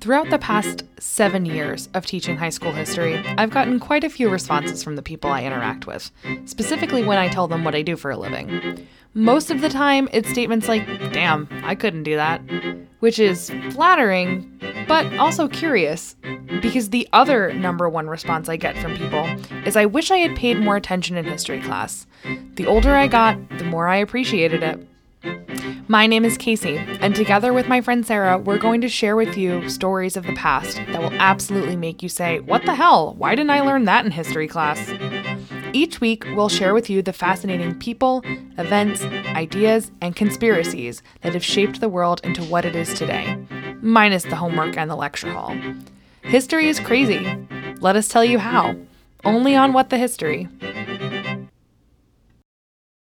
Throughout the past seven years of teaching high school history, I've gotten quite a few responses from the people I interact with, specifically when I tell them what I do for a living. Most of the time, it's statements like, damn, I couldn't do that, which is flattering, but also curious, because the other number one response I get from people is I wish I had paid more attention in history class. The older I got, the more I appreciated it. My name is Casey, and together with my friend Sarah, we're going to share with you stories of the past that will absolutely make you say, What the hell? Why didn't I learn that in history class? Each week, we'll share with you the fascinating people, events, ideas, and conspiracies that have shaped the world into what it is today, minus the homework and the lecture hall. History is crazy. Let us tell you how. Only on What the History.